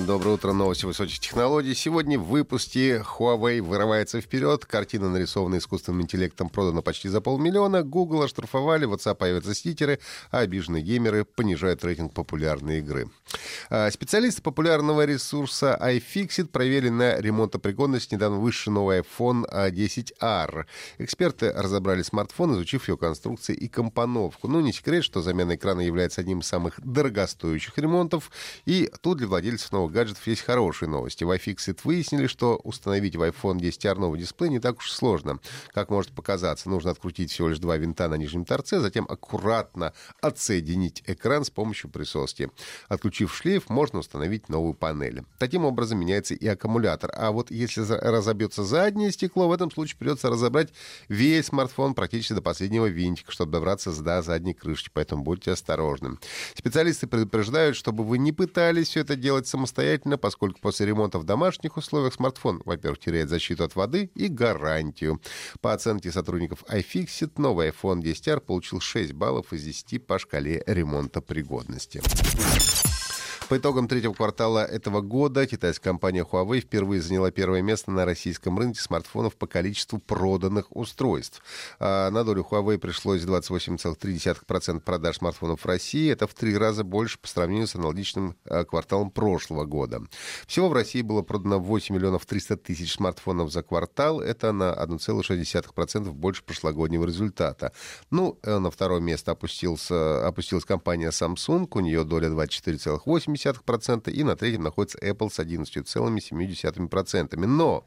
Доброе утро, новости высоких технологий. Сегодня в выпуске Huawei вырывается вперед. Картина, нарисованная искусственным интеллектом, продана почти за полмиллиона. Google оштрафовали, WhatsApp появятся стикеры, а обиженные геймеры понижают рейтинг популярной игры. А, специалисты популярного ресурса iFixit проверили на ремонтопригодность недавно вышедший новый iPhone 10R. Эксперты разобрали смартфон, изучив его конструкцию и компоновку. Ну, не секрет, что замена экрана является одним из самых дорогостоящих ремонтов. И тут для владельцев нового гаджетов есть хорошие новости. В iFixit выяснили, что установить в iPhone 10R новый дисплей не так уж сложно, как может показаться. Нужно открутить всего лишь два винта на нижнем торце, затем аккуратно отсоединить экран с помощью присоски. Отключив шлейф, можно установить новую панель. Таким образом меняется и аккумулятор. А вот если разобьется заднее стекло, в этом случае придется разобрать весь смартфон практически до последнего винтика, чтобы добраться до задней крышки, поэтому будьте осторожны. Специалисты предупреждают, чтобы вы не пытались все это делать самостоятельно, самостоятельно, поскольку после ремонта в домашних условиях смартфон, во-первых, теряет защиту от воды и гарантию. По оценке сотрудников iFixit, новый iPhone 10R получил 6 баллов из 10 по шкале ремонта пригодности. По итогам третьего квартала этого года китайская компания Huawei впервые заняла первое место на российском рынке смартфонов по количеству проданных устройств. А на долю Huawei пришлось 28,3% продаж смартфонов в России. Это в три раза больше по сравнению с аналогичным а, кварталом прошлого года. Всего в России было продано 8 миллионов 300 тысяч смартфонов за квартал. Это на 1,6% больше прошлогоднего результата. Ну, э, на второе место опустился, опустилась компания Samsung. У нее доля 24,8 0,7%, и на третьем находится Apple с 11,7%. Но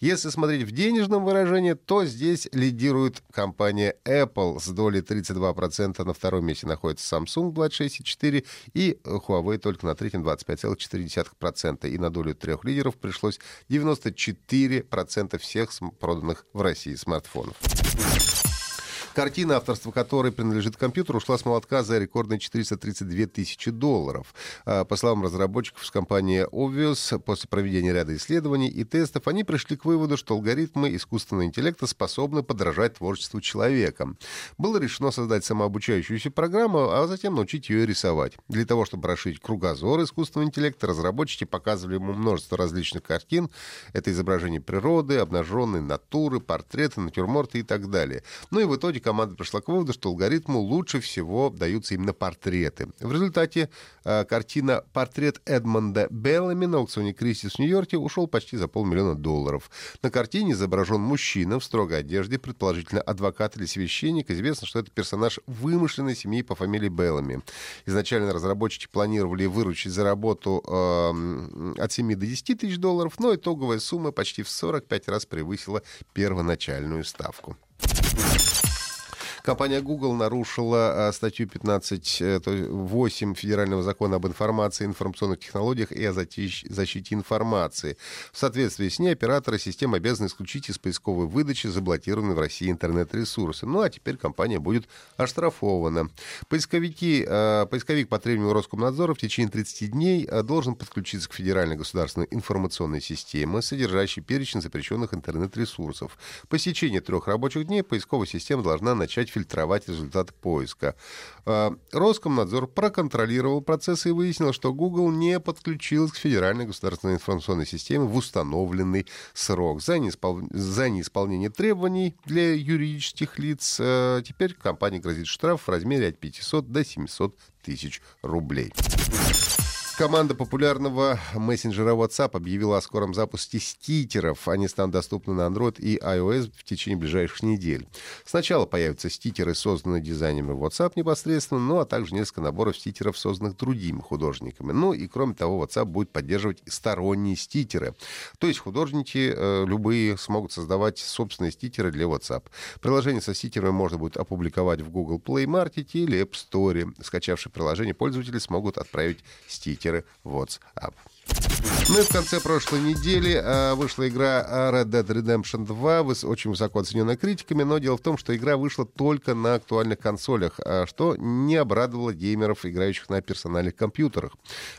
если смотреть в денежном выражении, то здесь лидирует компания Apple с долей 32%, на втором месте находится Samsung 26,4% и Huawei только на третьем 25,4%. И на долю трех лидеров пришлось 94% всех проданных в России смартфонов. Картина, авторство которой принадлежит компьютеру, ушла с молотка за рекордные 432 тысячи долларов. А, по словам разработчиков с компании Obvious, после проведения ряда исследований и тестов, они пришли к выводу, что алгоритмы искусственного интеллекта способны подражать творчеству человека. Было решено создать самообучающуюся программу, а затем научить ее рисовать. Для того, чтобы расширить кругозор искусственного интеллекта, разработчики показывали ему множество различных картин. Это изображение природы, обнаженной натуры, портреты, натюрморты и так далее. Ну и в итоге команда пришла к выводу, что алгоритму лучше всего даются именно портреты. В результате э, картина «Портрет Эдмонда Беллами» на аукционе Кристис в Нью-Йорке ушел почти за полмиллиона долларов. На картине изображен мужчина в строгой одежде, предположительно адвокат или священник. Известно, что это персонаж вымышленной семьи по фамилии Беллами. Изначально разработчики планировали выручить за работу э, от 7 до 10 тысяч долларов, но итоговая сумма почти в 45 раз превысила первоначальную ставку. Компания Google нарушила а, статью 15.8 э, Федерального закона об информации, информационных технологиях и о защите информации. В соответствии с ней операторы систем обязаны исключить из поисковой выдачи заблокированные в России интернет-ресурсы. Ну а теперь компания будет оштрафована. Поисковики, а, поисковик по требованию Роскомнадзора в течение 30 дней а, должен подключиться к Федеральной государственной информационной системе, содержащей перечень запрещенных интернет-ресурсов. По истечении трех рабочих дней поисковая система должна начать фильтровать результаты поиска. А, Роскомнадзор проконтролировал процесс и выяснил, что Google не подключилась к Федеральной государственной информационной системе в установленный срок. За, неиспол... За неисполнение требований для юридических лиц а, теперь компании грозит штраф в размере от 500 до 700 тысяч рублей. Команда популярного мессенджера WhatsApp объявила о скором запуске стикеров. Они станут доступны на Android и iOS в течение ближайших недель. Сначала появятся стикеры, созданные дизайнерами WhatsApp непосредственно, ну а также несколько наборов стикеров, созданных другими художниками. Ну и кроме того, WhatsApp будет поддерживать сторонние стикеры. То есть художники э, любые смогут создавать собственные стикеры для WhatsApp. Приложение со стикерами можно будет опубликовать в Google Play Market или App Store. Скачавшие приложение пользователи смогут отправить стикер спикеры WhatsApp. Ну и в конце прошлой недели э, вышла игра Red Dead Redemption 2, очень высоко оцененная критиками, но дело в том, что игра вышла только на актуальных консолях, э, что не обрадовало геймеров, играющих на персональных компьютерах.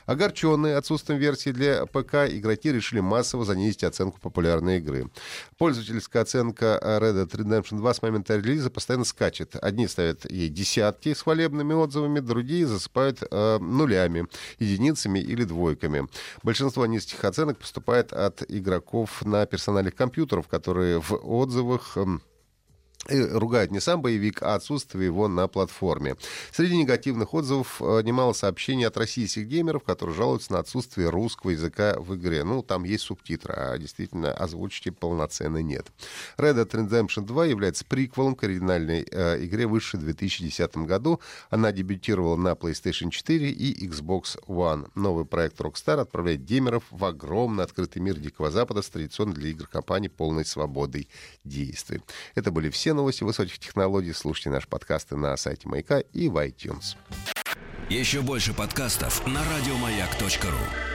Огорченные отсутствием версии для ПК, игроки решили массово занизить оценку популярной игры. Пользовательская оценка Red Dead Redemption 2 с момента релиза постоянно скачет. Одни ставят ей десятки с хвалебными отзывами, другие засыпают э, нулями, единицами или двойками. Большинство низких оценок поступает от игроков на персональных компьютеров, которые в отзывах эм, ругают не сам боевик, а отсутствие его на платформе. Среди негативных отзывов э, немало сообщений от российских геймеров, которые жалуются на отсутствие русского языка в игре. Ну, там есть субтитры, а действительно озвучки полноценно нет. Red Dead Redemption 2 является приквелом к оригинальной э, игре, вышедшей в 2010 году. Она дебютировала на PlayStation 4 и Xbox One. Новый проект Rockstar отправляет геймеров в огромный открытый мир Дикого Запада с традиционной для игр компании полной свободой действий. Это были все новости высоких технологий слушайте наши подкасты на сайте Маяка и в iTunes. Еще больше подкастов на радиомаяк.ру